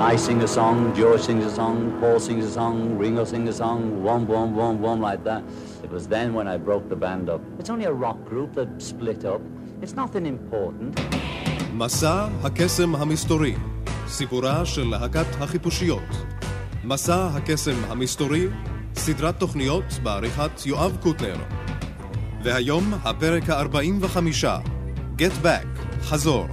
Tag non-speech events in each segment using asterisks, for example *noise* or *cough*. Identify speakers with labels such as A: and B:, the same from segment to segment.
A: I sing a song, George sings a song, Paul sings a song, Ringo sings a song, one, one, one, one, like that. It was then when I broke the band up. It's only a rock group that split up. It's nothing important.
B: מסע הקסם המסתורי, סיפורה של להקת החיפושיות. מסע הקסם המסתורי, סדרת תוכניות בעריכת יואב קוטנר. והיום הפרק ה-45, Get Back, חזור.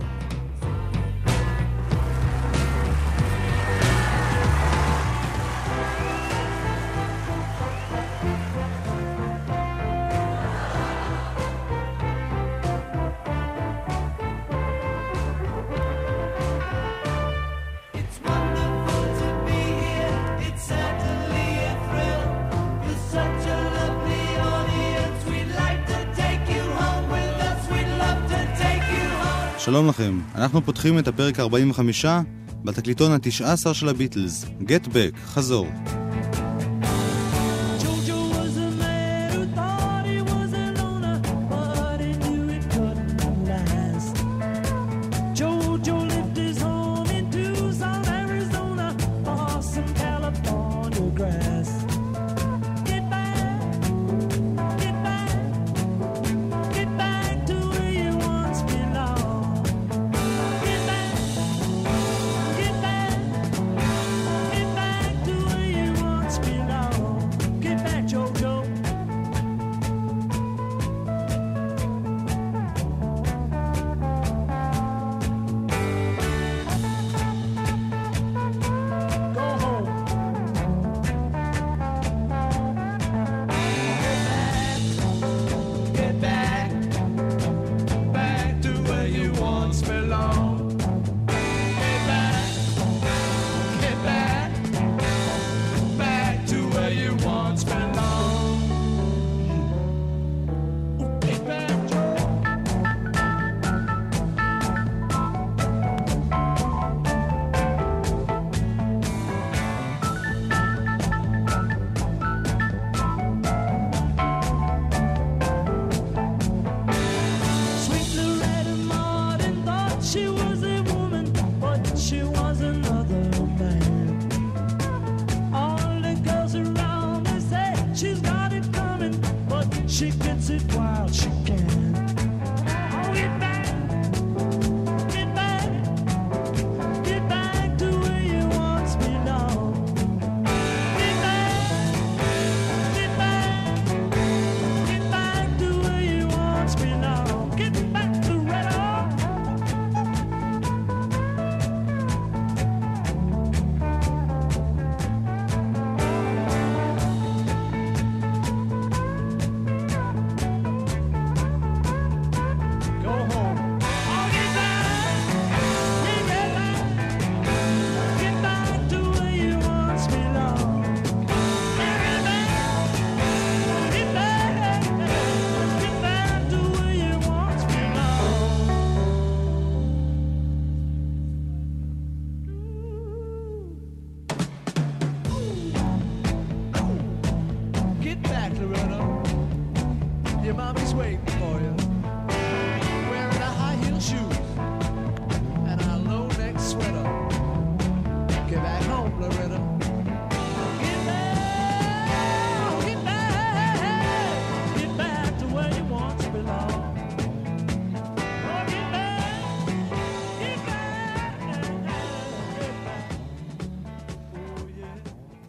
C: שלום לכם, אנחנו פותחים את הפרק 45 בתקליטון ה-19 של הביטלס, Get Back, חזור.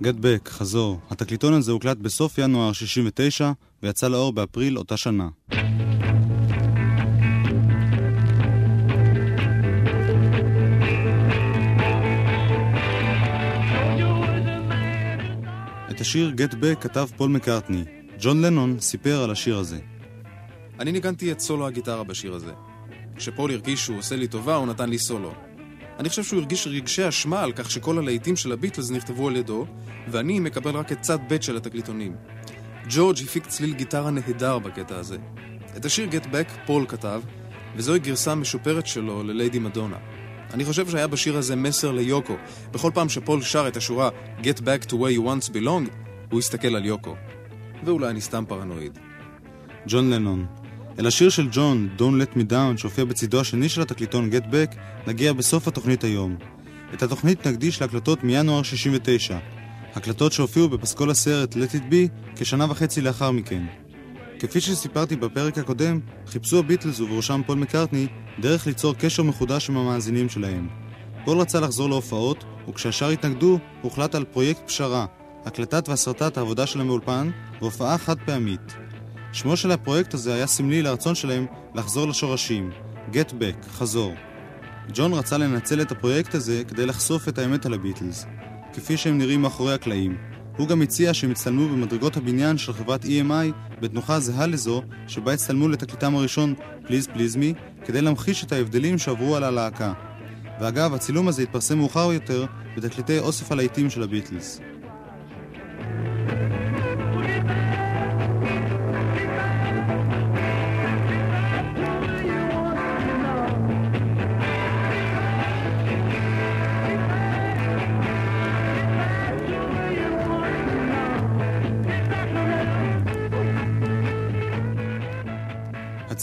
C: Get Back, חזור. התקליטון הזה הוקלט בסוף ינואר 69 ויצא לאור באפריל אותה שנה. את השיר Get Back כתב פול מקארטני. ג'ון לנון סיפר על השיר הזה.
B: אני ניגנתי את סולו הגיטרה בשיר הזה. כשפול הרגיש שהוא עושה לי טובה, הוא נתן לי סולו. אני חושב שהוא הרגיש רגשי אשמה על כך שכל הלהיטים של הביטלס נכתבו על ידו, ואני מקבל רק את צד ב' של התקליטונים. ג'ורג' הפיק צליל גיטרה נהדר בקטע הזה. את השיר Get Back פול כתב, וזוהי גרסה משופרת שלו לליידי מדונה. אני חושב שהיה בשיר הזה מסר ליוקו. בכל פעם שפול שר את השורה Get Back to where you once belong, הוא הסתכל על יוקו. ואולי אני סתם פרנואיד.
C: ג'ון לנון אל השיר של ג'ון, Don't Let Me Down, שהופיע בצידו השני של התקליטון Get Back, נגיע בסוף התוכנית היום.
D: את התוכנית נקדיש להקלטות מינואר 69, הקלטות שהופיעו בפסקול הסרט Let It Be כשנה וחצי לאחר מכן. כפי שסיפרתי בפרק הקודם, חיפשו הביטלס ובראשם פול מקארטני דרך ליצור קשר מחודש עם המאזינים שלהם. פול רצה לחזור להופעות, וכשהשאר התנגדו, הוחלט על פרויקט פשרה, הקלטת והסרטת העבודה שלהם באולפן, והופעה חד פעמית. שמו של הפרויקט הזה היה סמלי לרצון שלהם לחזור לשורשים, Get Back, חזור. ג'ון רצה לנצל את הפרויקט הזה כדי לחשוף את האמת על הביטלס, כפי שהם נראים מאחורי הקלעים. הוא גם הציע שהם יצטלמו במדרגות הבניין של חברת EMI בתנוחה זהה לזו שבה הצטלמו לתקליטם הראשון Please Please Me כדי להמחיש את ההבדלים שעברו על הלהקה. ואגב, הצילום הזה התפרסם מאוחר יותר בתקליטי אוסף הלהיטים של הביטלס.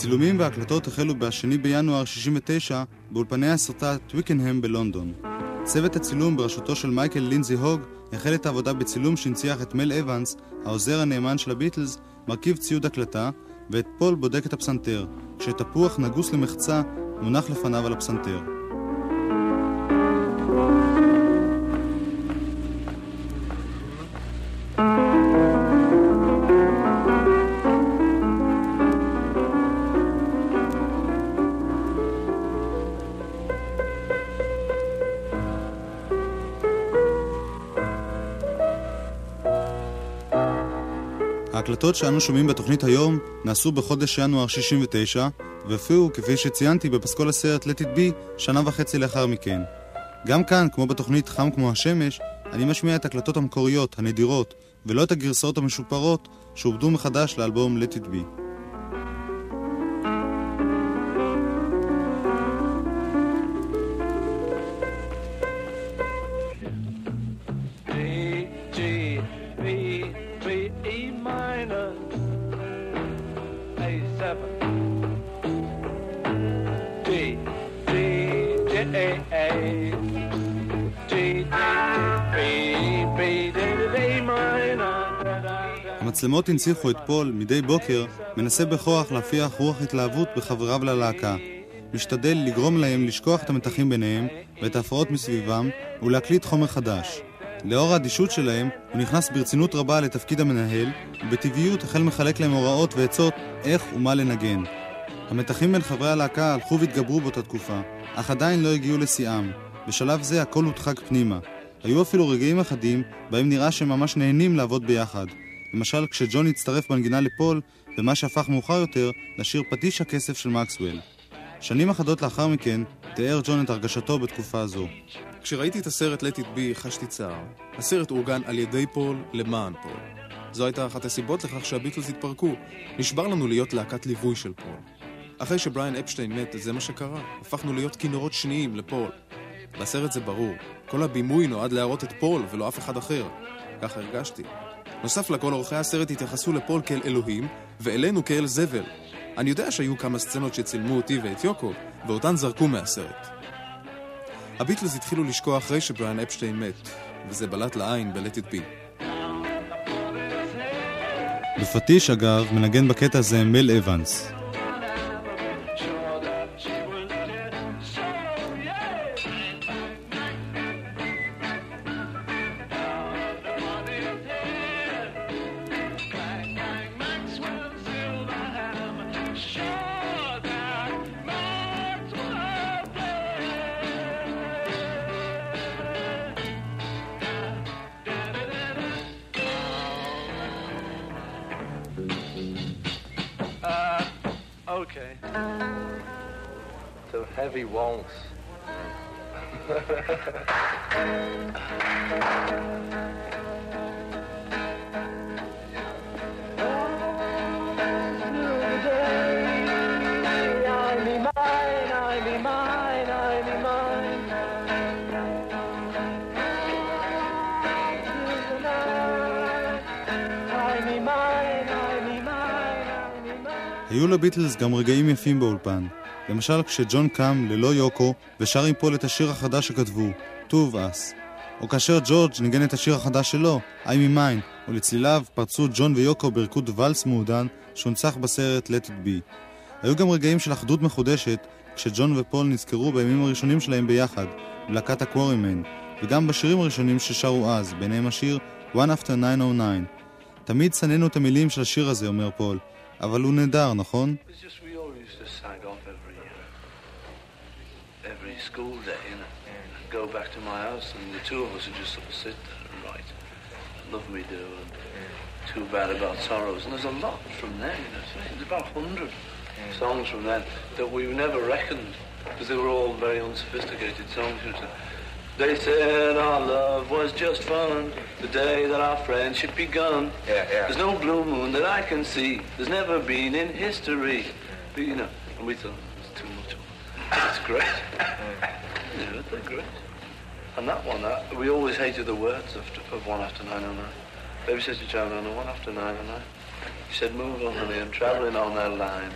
D: הצילומים וההקלטות החלו ב-2 בינואר 69 באולפני ההסרטה טוויקנהם בלונדון. צוות הצילום בראשותו של מייקל לינזי הוג החל את העבודה בצילום שהנציח את מל אבנס, העוזר הנאמן של הביטלס, מרכיב ציוד הקלטה, ואת פול בודק את הפסנתר, כשתפוח נגוס למחצה מונח לפניו על הפסנתר. ההקלטות שאנו שומעים בתוכנית היום נעשו בחודש ינואר 69 והופיעו, כפי שציינתי, בפסקול הסרט Let It Be שנה וחצי לאחר מכן. גם כאן, כמו בתוכנית חם כמו השמש, אני משמיע את ההקלטות המקוריות, הנדירות, ולא את הגרסאות המשופרות שעובדו מחדש לאלבום Let It Be. המצלמות הנציחו את פול מדי בוקר מנסה בכוח להפיח רוח התלהבות בחבריו ללהקה. משתדל לגרום להם לשכוח את המתחים ביניהם ואת ההפרעות מסביבם ולהקליט חומר חדש. לאור האדישות שלהם, הוא נכנס ברצינות רבה לתפקיד המנהל, ובטבעיות החל מחלק להם הוראות ועצות איך ומה לנגן. המתחים בין חברי הלהקה הלכו והתגברו באותה תקופה, אך עדיין לא הגיעו לשיאם. בשלב זה הכל הודחק פנימה. היו אפילו רגעים אחדים בהם נראה שהם ממש נהנים לעבוד ביחד. למשל כשג'ון הצטרף בנגינה לפול, במה שהפך מאוחר יותר לשיר פטיש הכסף של מקסוול. שנים אחדות לאחר מכן, תיאר ג'ון את הרגשתו בתקופה זו.
B: כשראיתי את הסרט Let It Be חשתי צער. הסרט אורגן על ידי פול למען פול. זו הייתה אחת הסיבות לכך שהביטלס התפרקו. נשבר לנו להיות להקת ליווי של פול. אחרי שבריאן אפשטיין מת, זה מה שקרה. הפכנו להיות כינורות שניים לפול. בסרט זה ברור. כל הבימוי נועד להראות את פול ולא אף אחד אחר. ככה הרגשתי. נוסף לכל, עורכי הסרט התייחסו לפול כאל אלוהים, ואלינו כאל זבל. אני יודע שהיו כמה סצנות שצילמו אותי ואת יוקו, ואותן זרקו מהסרט. הביטלס התחילו לשקוע אחרי שבריאן אפשטיין מת, וזה בלט לעין ב-Let It Be.
D: בפטיש, אגב, מנגן בקטע הזה מל אבנס. היו לביטלס גם רגעים יפים באולפן. למשל כשג'ון קם ללא יוקו ושר עם פול את השיר החדש שכתבו, טוב אס. או כאשר ג'ורג' ניגן את השיר החדש שלו, I'm in mine, ולצליליו פרצו ג'ון ויוקו בריקוד ואלס מעודן שהונצח בסרט Let it be. היו גם רגעים של אחדות מחודשת, כשג'ון ופול נזכרו בימים הראשונים שלהם ביחד, בלהקת הקוורימן, וגם בשירים הראשונים ששרו אז, ביניהם השיר One After 909. תמיד שנאנו את המילים של השיר הזה, אומר פול, אבל הוא נהדר, נכון?
E: go back to my house and the two of us would just sort of sit there and write Love Me Do and Too Bad About Sorrows. And there's a lot from there, you know. There's about 100 Mm. songs from then that we never reckoned because they were all very unsophisticated songs. They said our love was just fun the day that our friendship begun.
F: Yeah, yeah.
E: There's no blue moon that I can see. There's never been in history. But, you know, and we thought it's too much. It's great. Mm. *laughs* yeah, they're great. And that one, that, we always hated the words of, of one after nine oh nine. Baby says to John, on the one after nine oh nine. He said, move on, honey, I'm traveling on that line.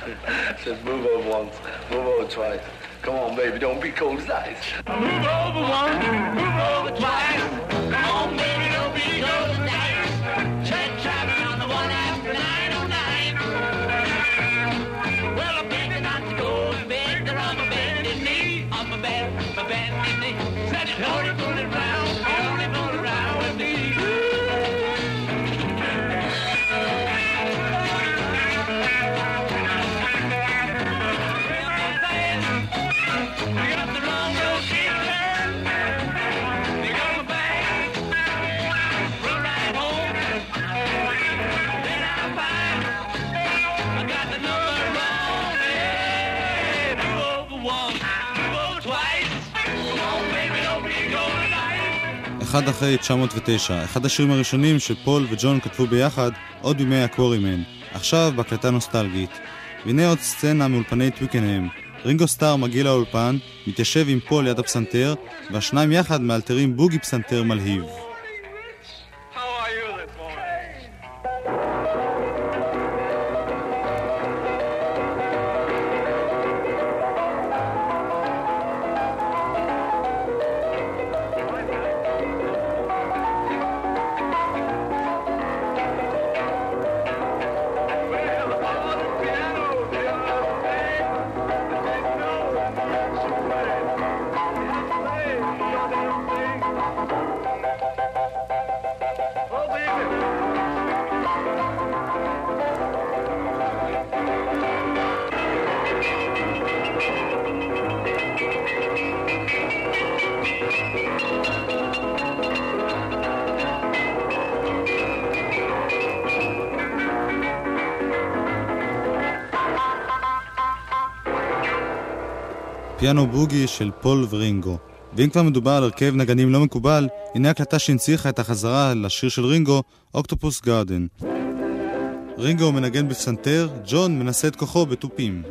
E: *laughs* said, move over once, move over twice. Come on, baby, don't be cold as ice. Move over once, move over twice. Come on, baby, don't be cold as ice. On the one after 909. Well, I'm to go to bed, I'm a bended knee. I'm a a bended knee. Said pull round,
D: אחד אחרי 909, אחד השירים הראשונים שפול וג'ון כתבו ביחד עוד בימי הקוורימן, עכשיו בהקלטה נוסטלגית. והנה עוד סצנה מאולפני טוויקנהם. רינגו סטאר מגיע לאולפן, מתיישב עם פול ליד הפסנתר, והשניים יחד מאלתרים בוגי פסנתר מלהיב. פיאנו בוגי של פול ורינגו. ואם כבר מדובר על הרכב נגנים לא מקובל, הנה הקלטה שהנציחה את החזרה לשיר של רינגו, אוקטופוס גארדן. רינגו מנגן בפסנתר, ג'ון מנסה את כוחו בתופים.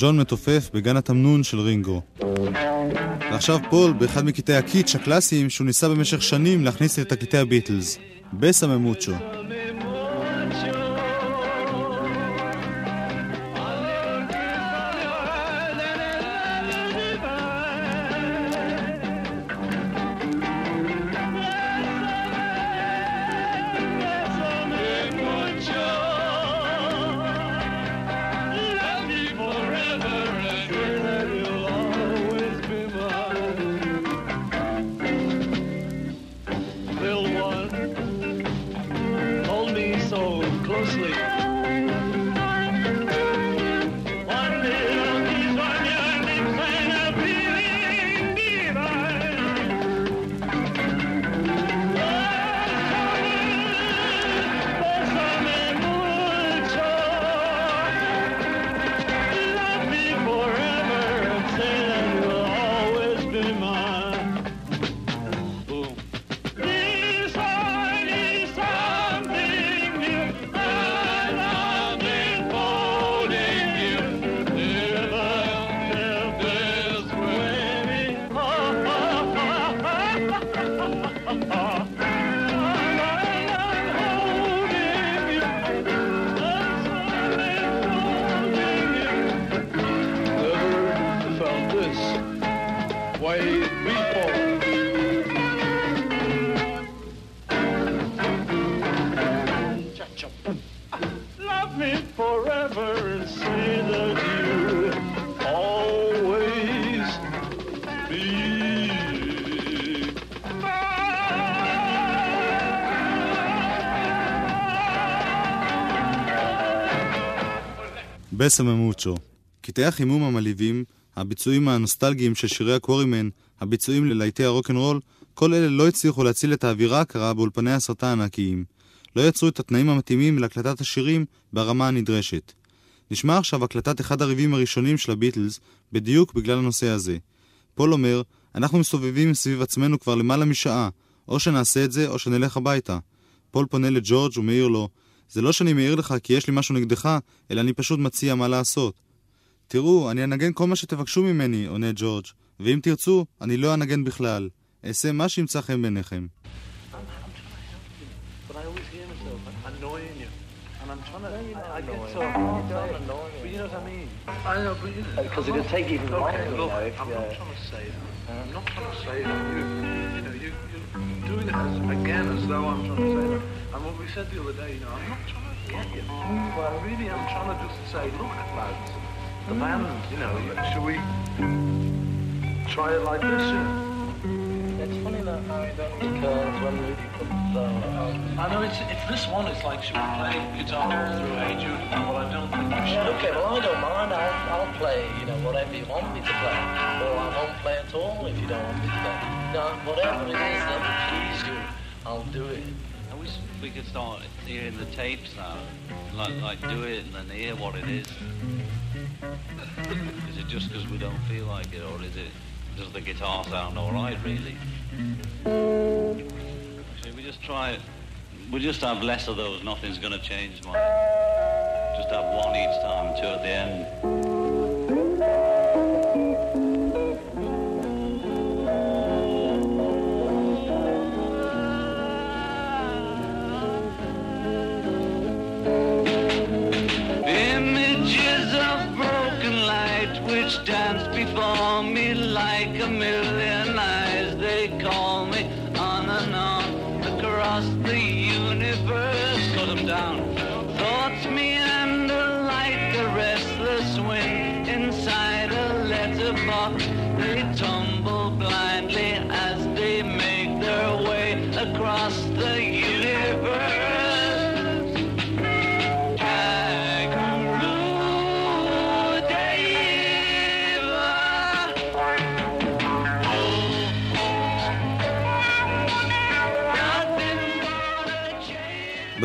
D: ג'ון מתופף בגן התמנון של רינגו. ועכשיו פול באחד מקטעי הקיטש הקלאסיים שהוא ניסה במשך שנים להכניס את תקליטי הביטלס. בסה בסם ממוצ'ו. קטעי החימום המלהיבים, הביצועים הנוסטלגיים של שירי הקוורימן, הביצועים ללהיטי הרוקנרול, כל אלה לא הצליחו להציל את האווירה הקרה באולפני הסרטן הענקיים. לא יצרו את התנאים המתאימים להקלטת השירים ברמה הנדרשת. נשמע עכשיו הקלטת אחד הריבים הראשונים של הביטלס, בדיוק בגלל הנושא הזה. פול אומר, אנחנו מסתובבים סביב עצמנו כבר למעלה משעה, או שנעשה את זה או שנלך הביתה. פול פונה לג'ורג' ומעיר לו, זה לא שאני מעיר לך כי יש לי משהו נגדך, אלא אני פשוט מציע מה לעשות. תראו, אני אנגן כל מה שתבקשו ממני, עונה ג'ורג', ואם תרצו, אני לא אנגן בכלל. אעשה מה שימצא חן בעיניכם.
G: I'm not trying to say that. You, you, you're doing it as, again as though I'm trying to say that. And what we said the other day, you know, I'm not trying to get you. But really, I really am trying to just say, look, lads, the band, you know, should we try it like this, you know?
F: It's funny that how it only occurs when Rudy comes uh,
G: I know it's if this one is like should we play guitar all through Hey Jude, but I don't think we should.
F: Okay, well I don't mind. I'll, I'll play, you know, whatever you want me to play. Or I won't play at all if you don't want me to play. No, whatever it is that will please you, I'll do it.
H: Wish we could start hearing the tapes now, like like do it and then hear what it is. Is it just because we don't feel like it, or is it does the guitar sound all right really? We just try it? We just have less of those. Nothing's going to change, man. Just have one each time, two at the end.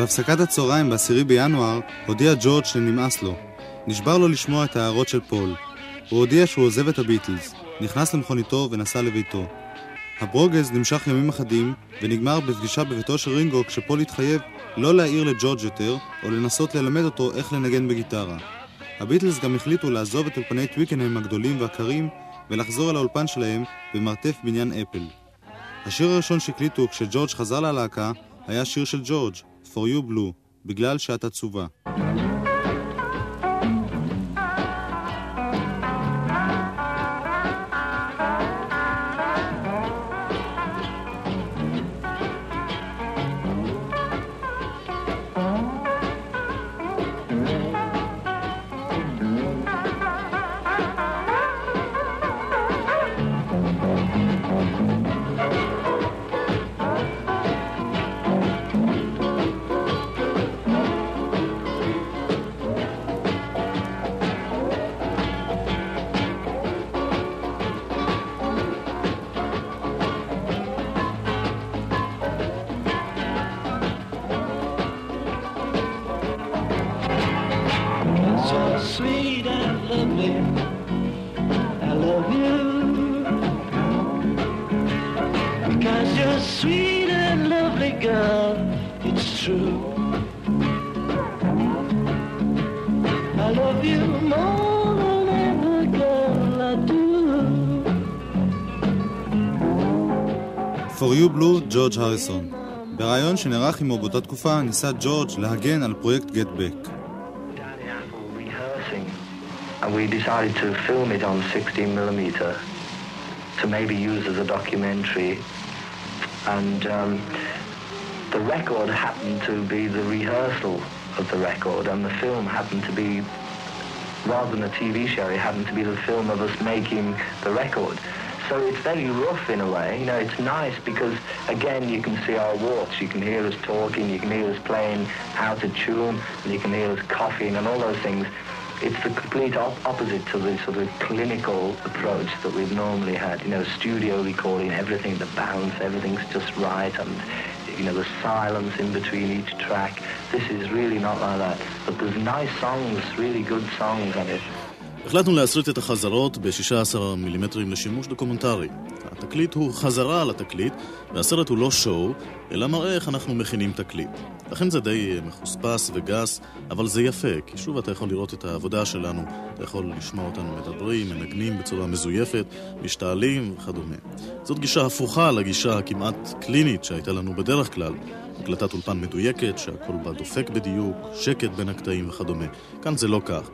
D: בהפסקת הצהריים ב-10 בינואר הודיע ג'ורג' שנמאס לו. נשבר לו לשמוע את ההערות של פול. הוא הודיע שהוא עוזב את הביטלס, נכנס למכוניתו ונסע לביתו. הברוגז נמשך ימים אחדים, ונגמר בפגישה בביתו של רינגו כשפול התחייב לא להעיר לג'ורג' יותר, או לנסות ללמד אותו איך לנגן בגיטרה. הביטלס גם החליטו לעזוב את אולפני טוויקנהם הגדולים והקרים, ולחזור אל האולפן שלהם במרתף בניין אפל. השיר הראשון שהקליטו כשג'ורג' חזר ללהקה היה שיר של ג'ורג', For You Blue, בגלל שאת עצובה. בריאיון שנערך עמו באותה תקופה, ניסה ג'ורג' להגן על פרויקט Get Back.
I: Danny Apple rehearsing, and we decided to film it on 16 millimeter to maybe use as a documentary. And um, the record happened to be the rehearsal of the record, and the film happened to be rather than a TV show, it happened to be the film of us making the record. So it's very rough in a way. You know, it's nice because, again, you can see our walks. You can hear us talking. You can hear us playing how to tune. And you can hear us coughing and all those things. It's the complete op- opposite to the sort of clinical approach that we've normally had. You know, studio recording, everything, the bounce, everything's just right. And, you know, the silence in between each track. This is really not like that. But there's nice songs, really good songs on it.
J: החלטנו להסריט את החזרות ב-16 מילימטרים לשימוש דוקומנטרי. התקליט הוא חזרה על התקליט, והסרט הוא לא שואו, אלא מראה איך אנחנו מכינים תקליט. לכן זה די מחוספס וגס, אבל זה יפה, כי שוב אתה יכול לראות את העבודה שלנו, אתה יכול לשמוע אותנו מדברים, מנגנים בצורה מזויפת, משתעלים וכדומה. זאת גישה הפוכה לגישה הכמעט קלינית שהייתה לנו בדרך כלל. הקלטת אולפן מדויקת, שהכל בה דופק בדיוק, שקט בין הקטעים וכדומה. כאן זה לא כך.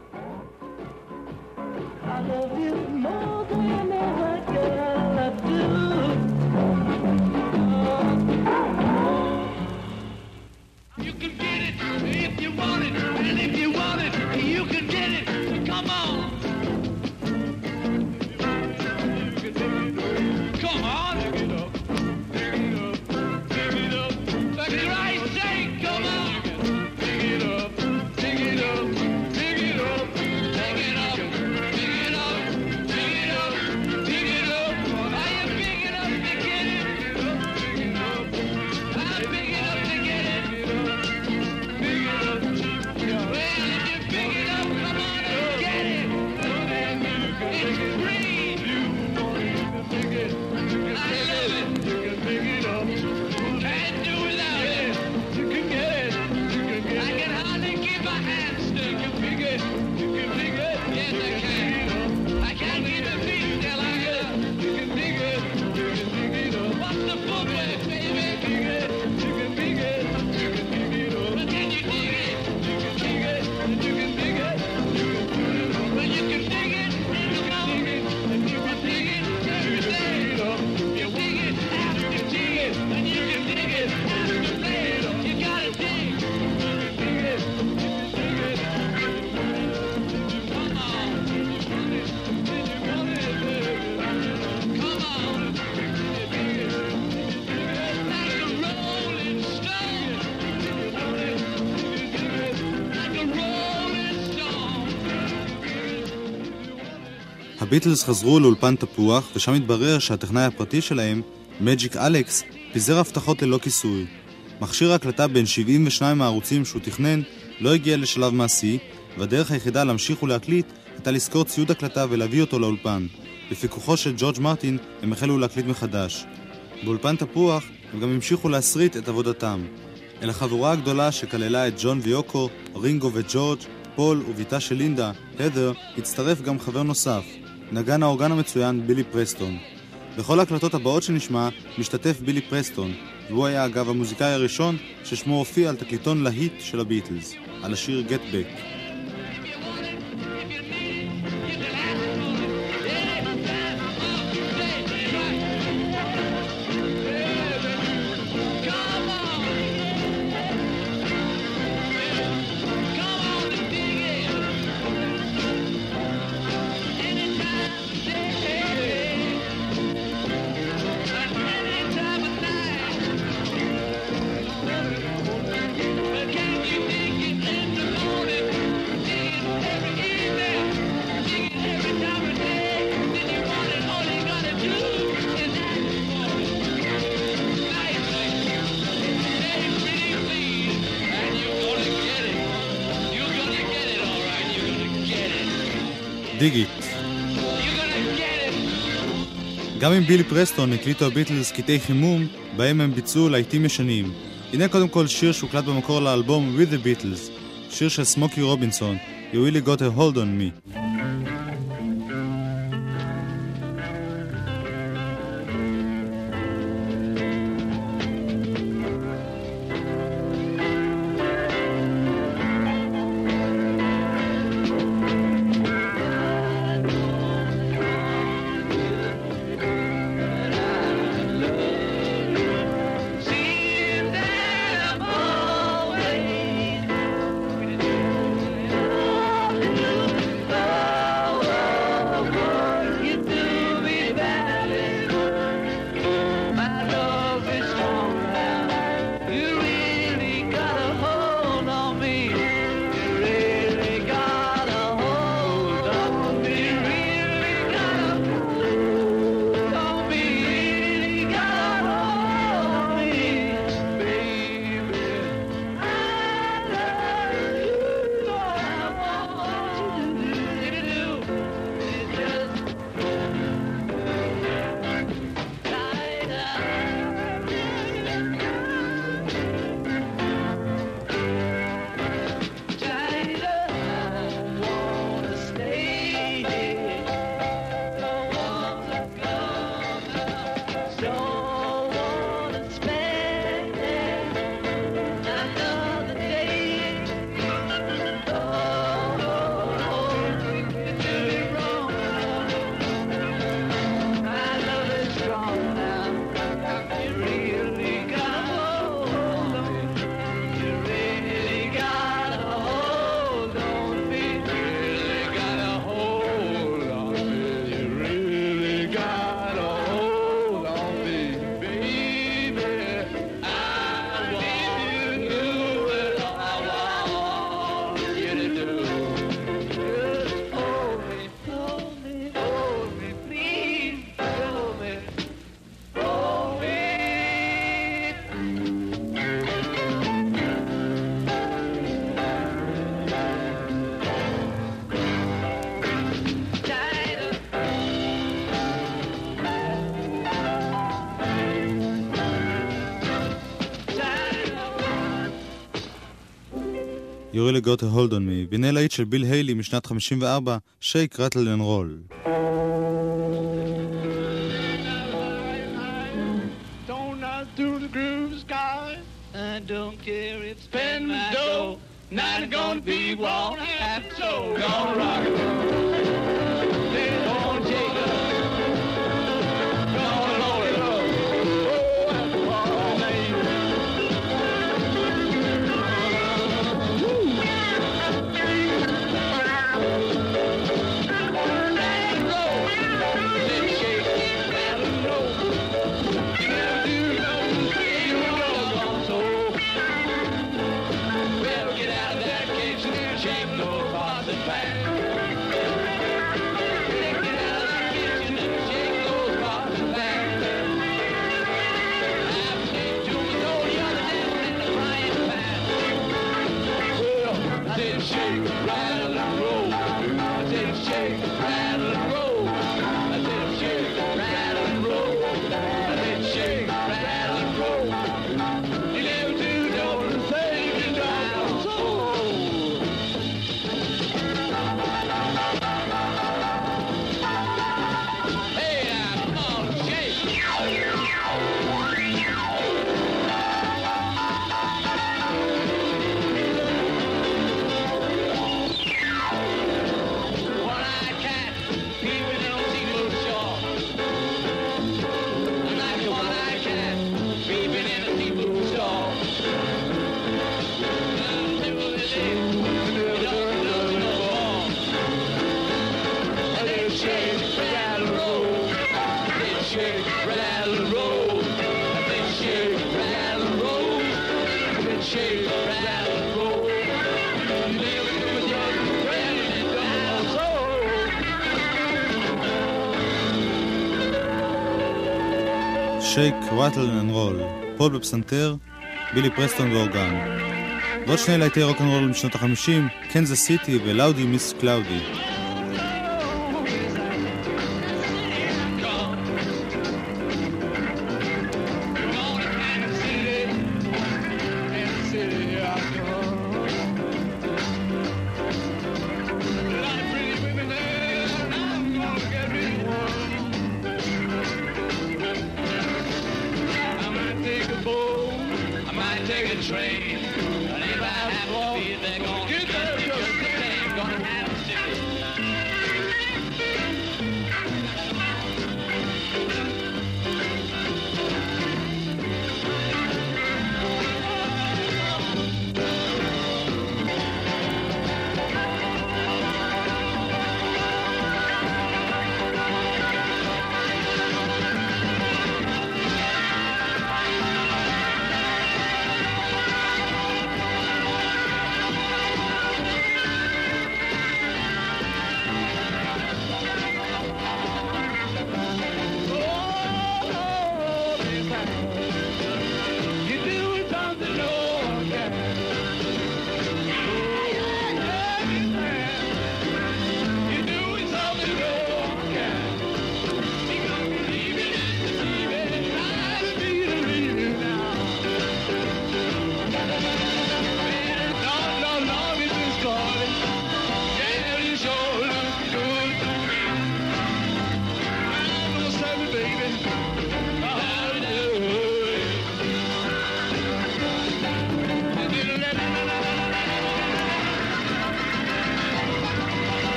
D: הביטלס חזרו לאולפן תפוח, ושם התברר שהטכנאי הפרטי שלהם, מג'יק אלכס, פיזר הבטחות ללא כיסוי. מכשיר ההקלטה בין 72 הערוצים שהוא תכנן לא הגיע לשלב מעשי, והדרך היחידה להמשיך ולהקליט הייתה לשכור ציוד הקלטה ולהביא אותו לאולפן. בפיקוחו של ג'ורג' מרטין הם החלו להקליט מחדש. באולפן תפוח הם גם המשיכו להסריט את עבודתם. אל החבורה הגדולה שכללה את ג'ון ויוקו, רינגו וג'ורג', פול ובתה של לינדה, הדר, הצטרף גם חבר נוסף, נגן האורגן המצוין בילי פרסטון. בכל ההקלטות הבאות שנשמע, משתתף בילי פרסטון, והוא היה אגב המוזיקאי הראשון ששמו הופיע על תקליטון להיט של הביטלס, על השיר "Get Back". דיגיט. גם עם בילי פרסטון הקליטו הביטלס קטעי חימום, בהם הם ביצעו להיטים ישנים. הנה קודם כל שיר שהוקלט במקור לאלבום With the Beatles, שיר של סמוקי רובינסון, You really got a hold on me.
J: Really got a hold on me, והנה להיט של ביל היילי משנת 54, שייק רטל אנד רול. Shake, Rattle and Roll, פול בפסנתר, בילי פרסטון באורגן. ועוד שני להיטי רוקנרול משנות החמישים, Kansas City ו Lawdy Miss Clawdy.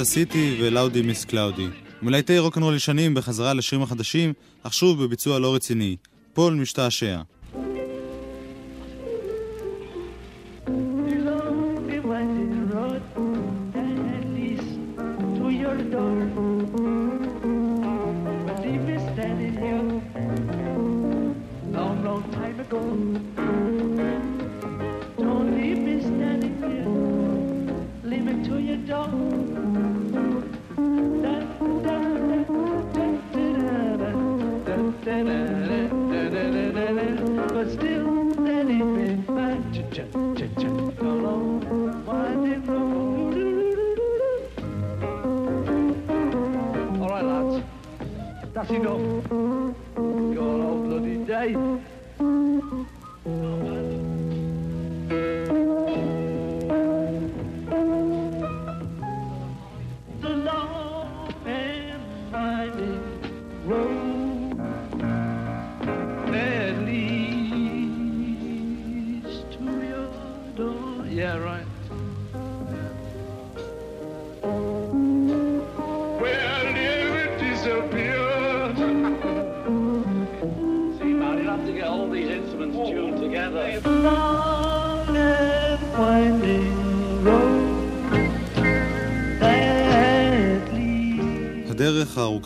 J: Kansas City ו Lawdy Miss Clawdy. מלהיטי רוקנרול ישנים בחזרה לשירים החדשים, אך שוב בביצוע לא רציני. פול משתעשע.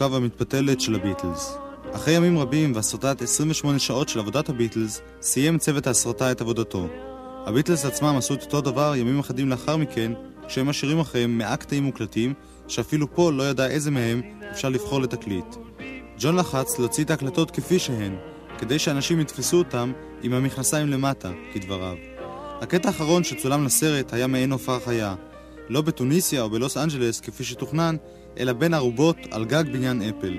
H: הארוכה והמתפתלת של הביטלס. אחרי ימים רבים והסרטת 28 שעות של עבודת הביטלס, סיים צוות ההסרטה את עבודתו. הביטלס עצמם עשו את אותו דבר ימים אחדים לאחר מכן, כשהם משאירים אחריהם 100 קטעים מוקלטים, שאפילו פול לא ידע איזה מהם אפשר לבחור לתקליט. ג'ון לחץ להוציא את ההקלטות כפי שהן, כדי שאנשים יתפסו אותם עם המכנסיים למטה, כדבריו. הקטע האחרון שצולם לסרט היה מעין הופעה חיה, לא בתוניסיה או בלוס אנג'לס כפי שתוכנן, אלא בין ערובות על גג בניין אפל.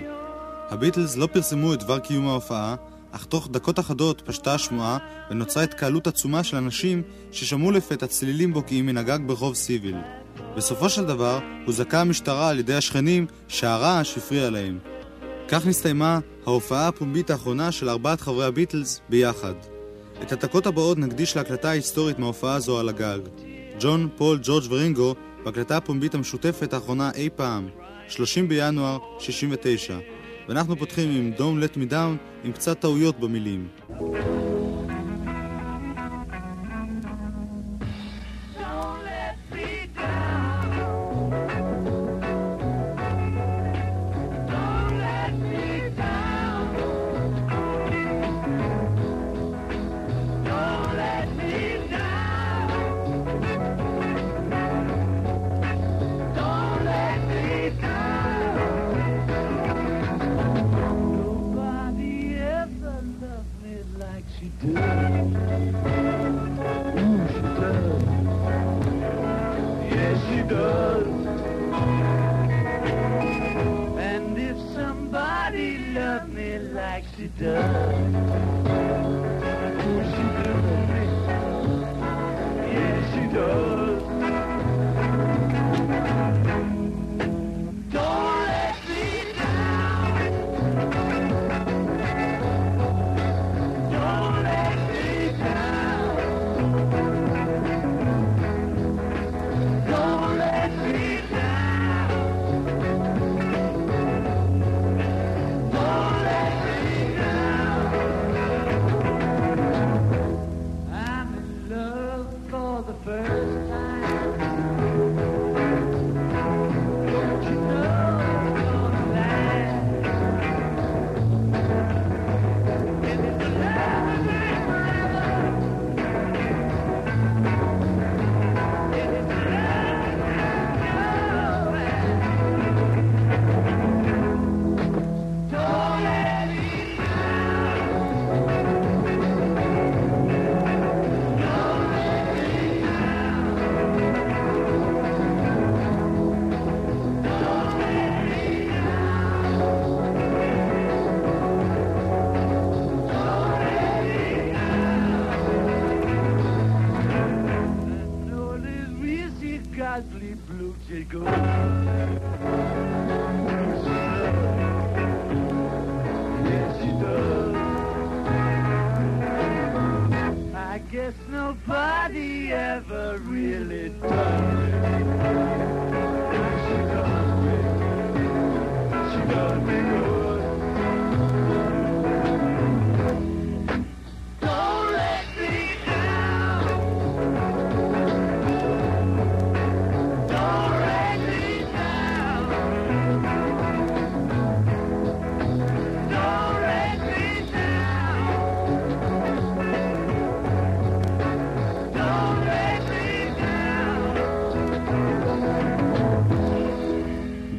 H: הביטלס לא פרסמו את דבר קיום ההופעה, אך תוך דקות אחדות פשטה השמועה ונוצרה התקהלות עצומה של אנשים ששמעו לפתע צלילים בוקעים מן הגג ברחוב סיביל. בסופו של דבר הוזעקה המשטרה על ידי השכנים שהרעש הפריע להם. כך נסתיימה ההופעה הפומבית האחרונה של ארבעת חברי הביטלס ביחד. את הדקות הבאות נקדיש להקלטה ההיסטורית מההופעה הזו על הגג. ג'ון, פול, ג'ורג' ורינגו בהקלטה הפומבית המשותפת האחרונה אי פעם, 30 בינואר 69. ואנחנו פותחים עם Don't Let Me Down עם קצת טעויות במילים.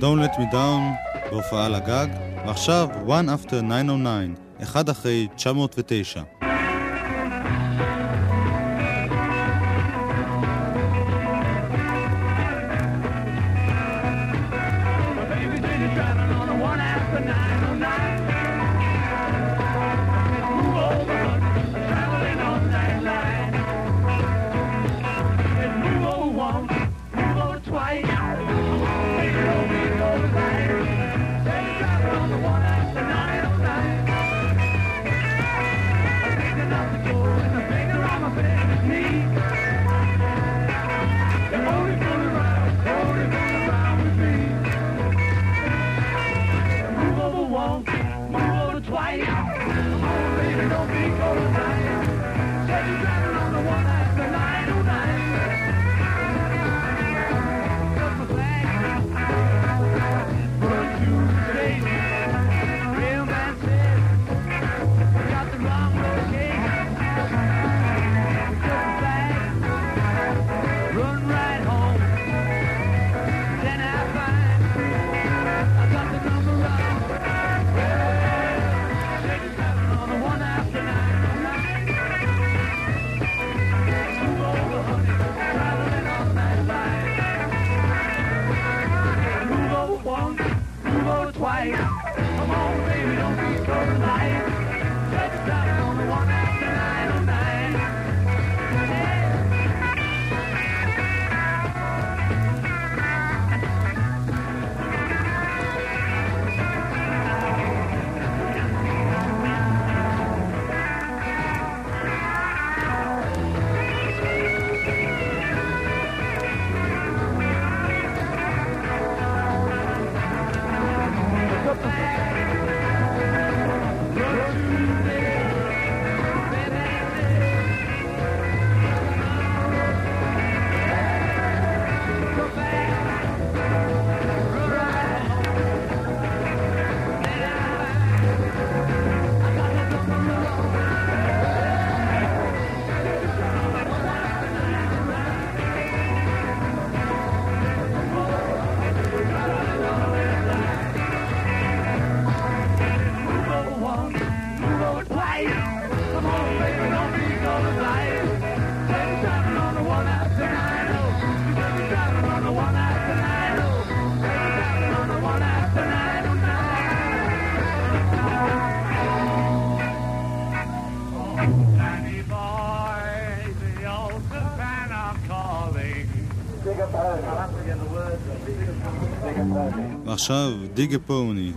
D: Don't Let Me Down
H: בהופעה על הגג, ועכשיו One After 909, אחד אחרי 909. ועכשיו דיגה פוני.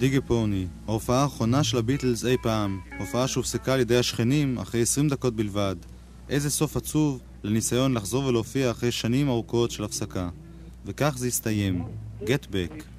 H: דיגה פוני, ההופעה האחרונה של הביטלס אי פעם, הופעה שהופסקה על ידי השכנים אחרי 20 דקות בלבד. איזה סוף עצוב לניסיון לחזור ולהופיע אחרי שנים ארוכות של הפסקה. וכך זה הסתיים. Get back.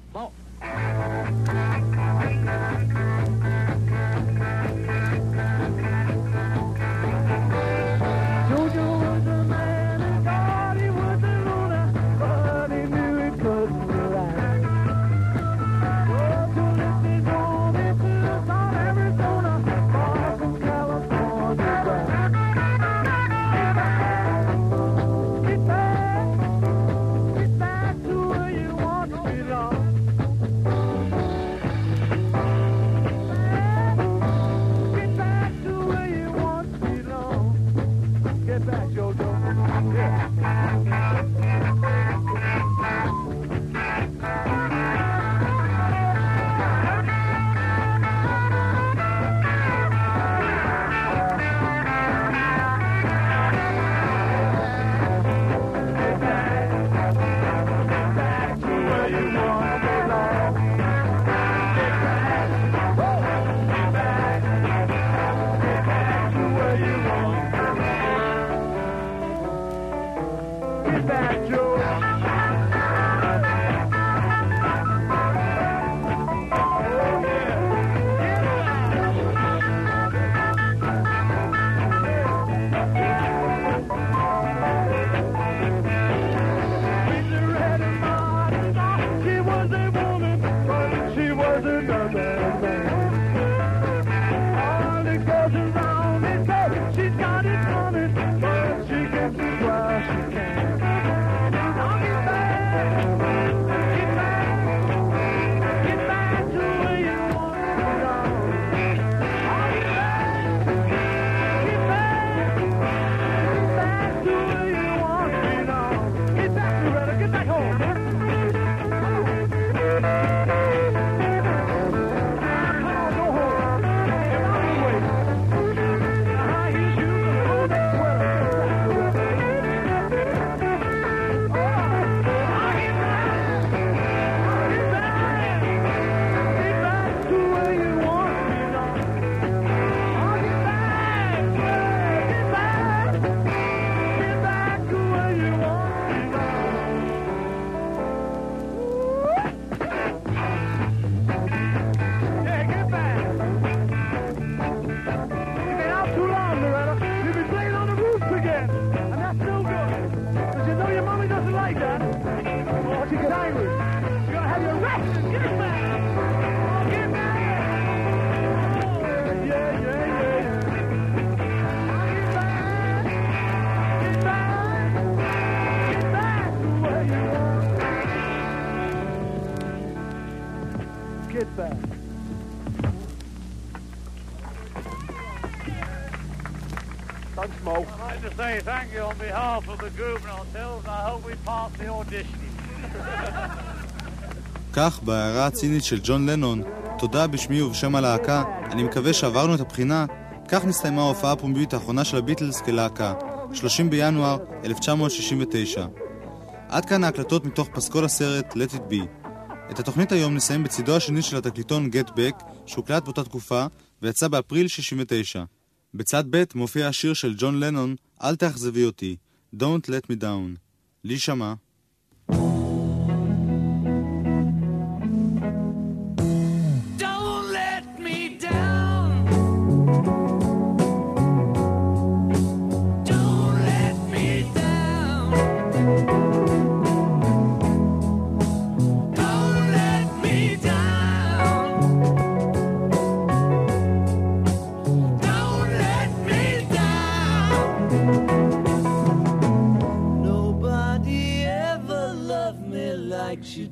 K: Say thank you on behalf of the group and ourselves. I hope we pass the auditioning.
H: כך, בהערה הצינית של ג'ון לנון, תודה בשמי ובשם הלהקה, אני מקווה שעברנו את הבחינה, כך נסתיימה ההופעה הפומבית האחרונה של הביטלס כלהקה, 30 בינואר 1969. עד כאן ההקלטות מתוך פסקול הסרט Let It Be. את התוכנית היום נסיים בצידו השני של התקליטון Get Back, שהוקלט באותה תקופה, ויצא באפריל 69. בצד ב' מופיע השיר של ג'ון לנון, אל תאכזבי אותי, Don't Let Me Down.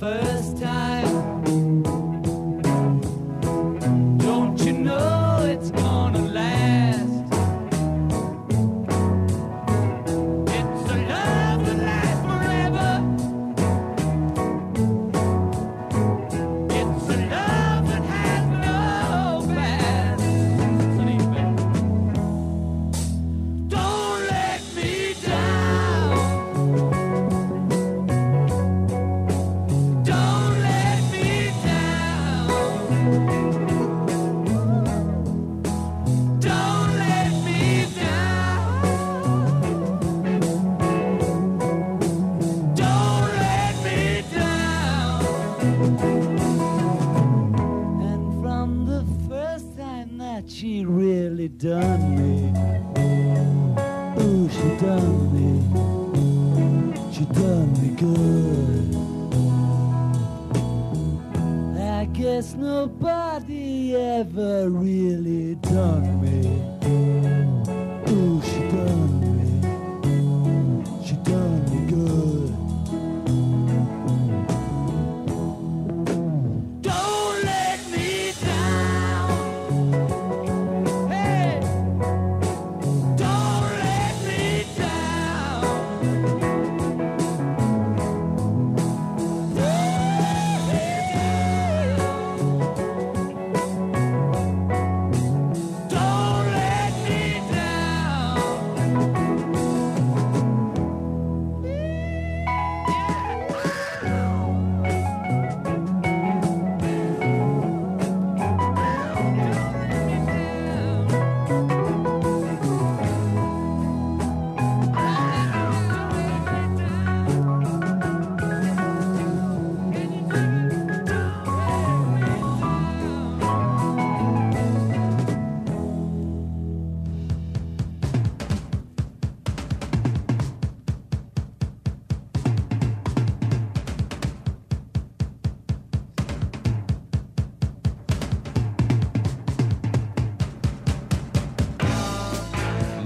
H: first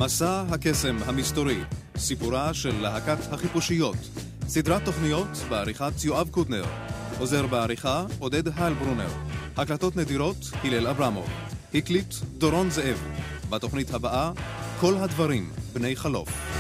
B: מסע הקסם המסתורי, סיפורה של להקת החיפושיות, סדרת תוכניות בעריכת יואב קוטנר, עוזר בעריכה עודד היילברונר, הקלטות נדירות הלל אברמוב, הקליט דורון זאב, בתוכנית הבאה כל הדברים בני חלוף.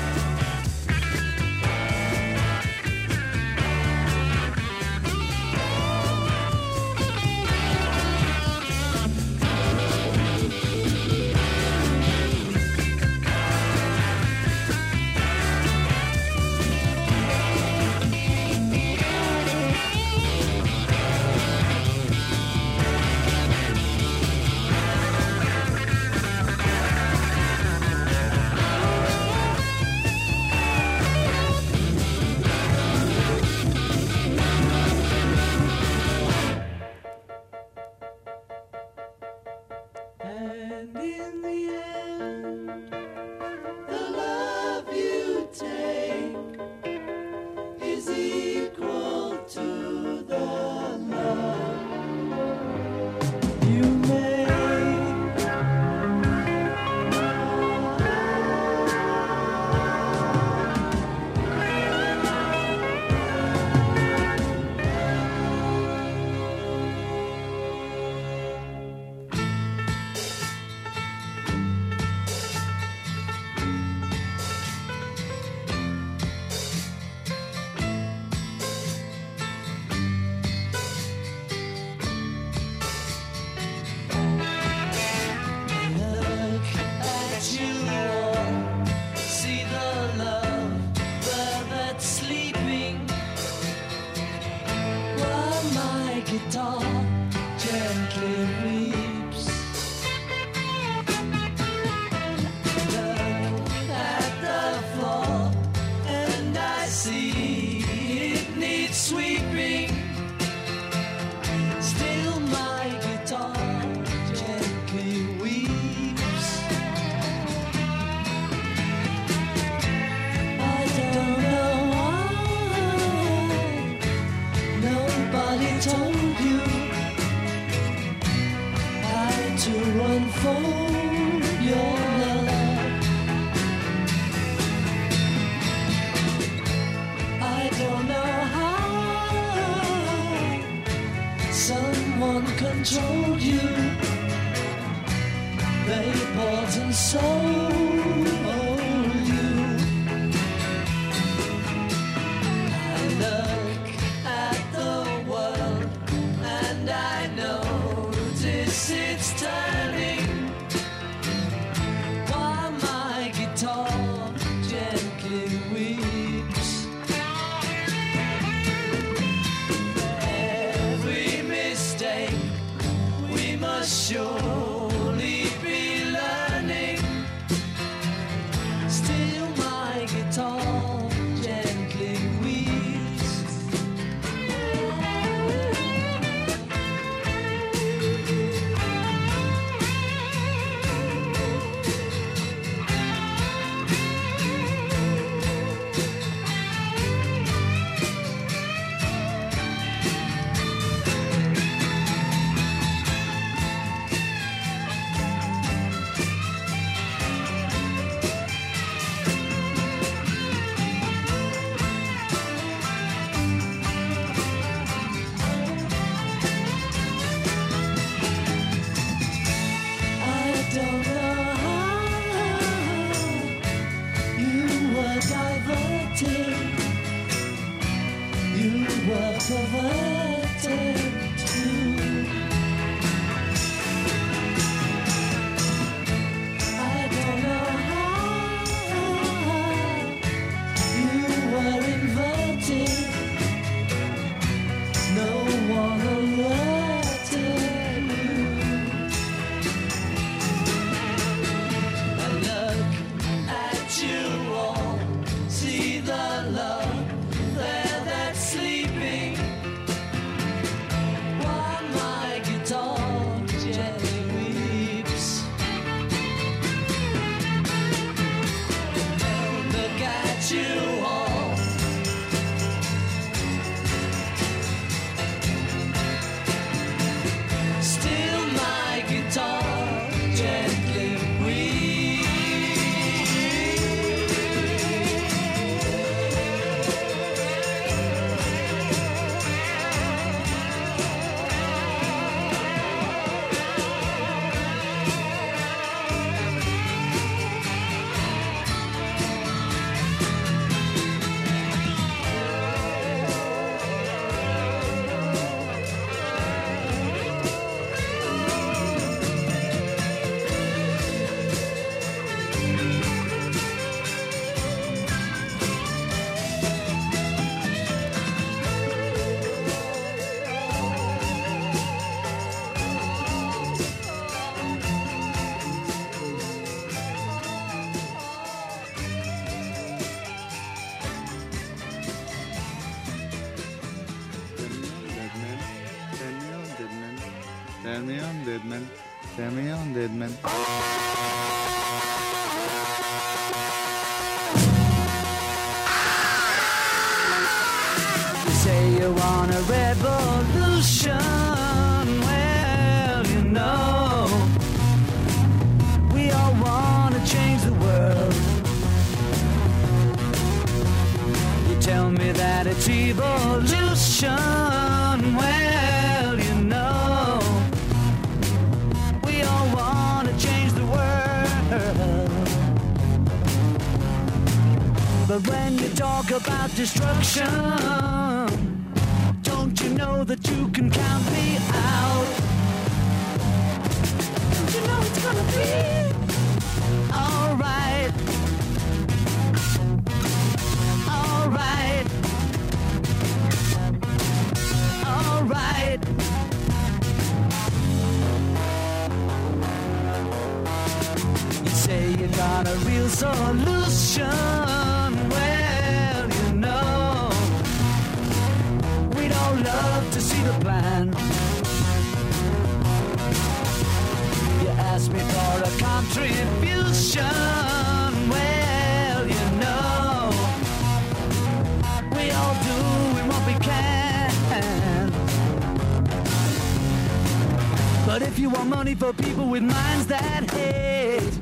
H: That hate,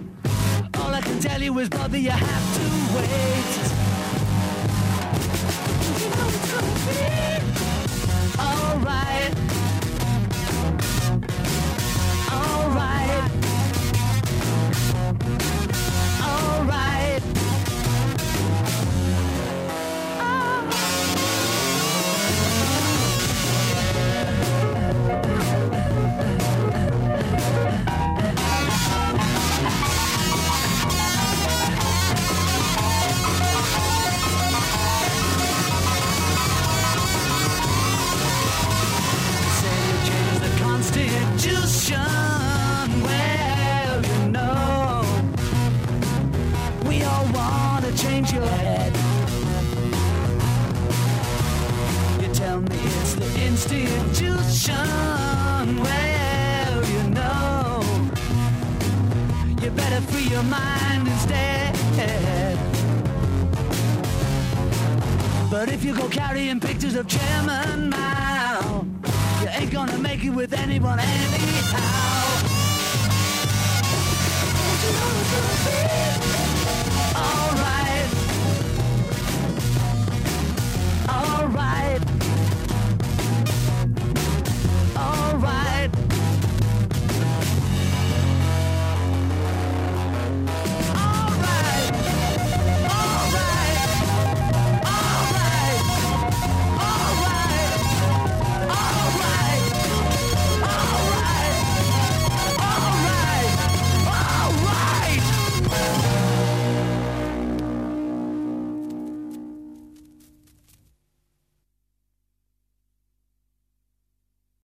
H: all I can tell you is, brother, you have to wait. You know. Alright. Institution. Well, you know, you better free your mind instead. But if you go carrying pictures of Chairman Mao, you ain't gonna make it with anyone anyhow. Don't you know it's gonna be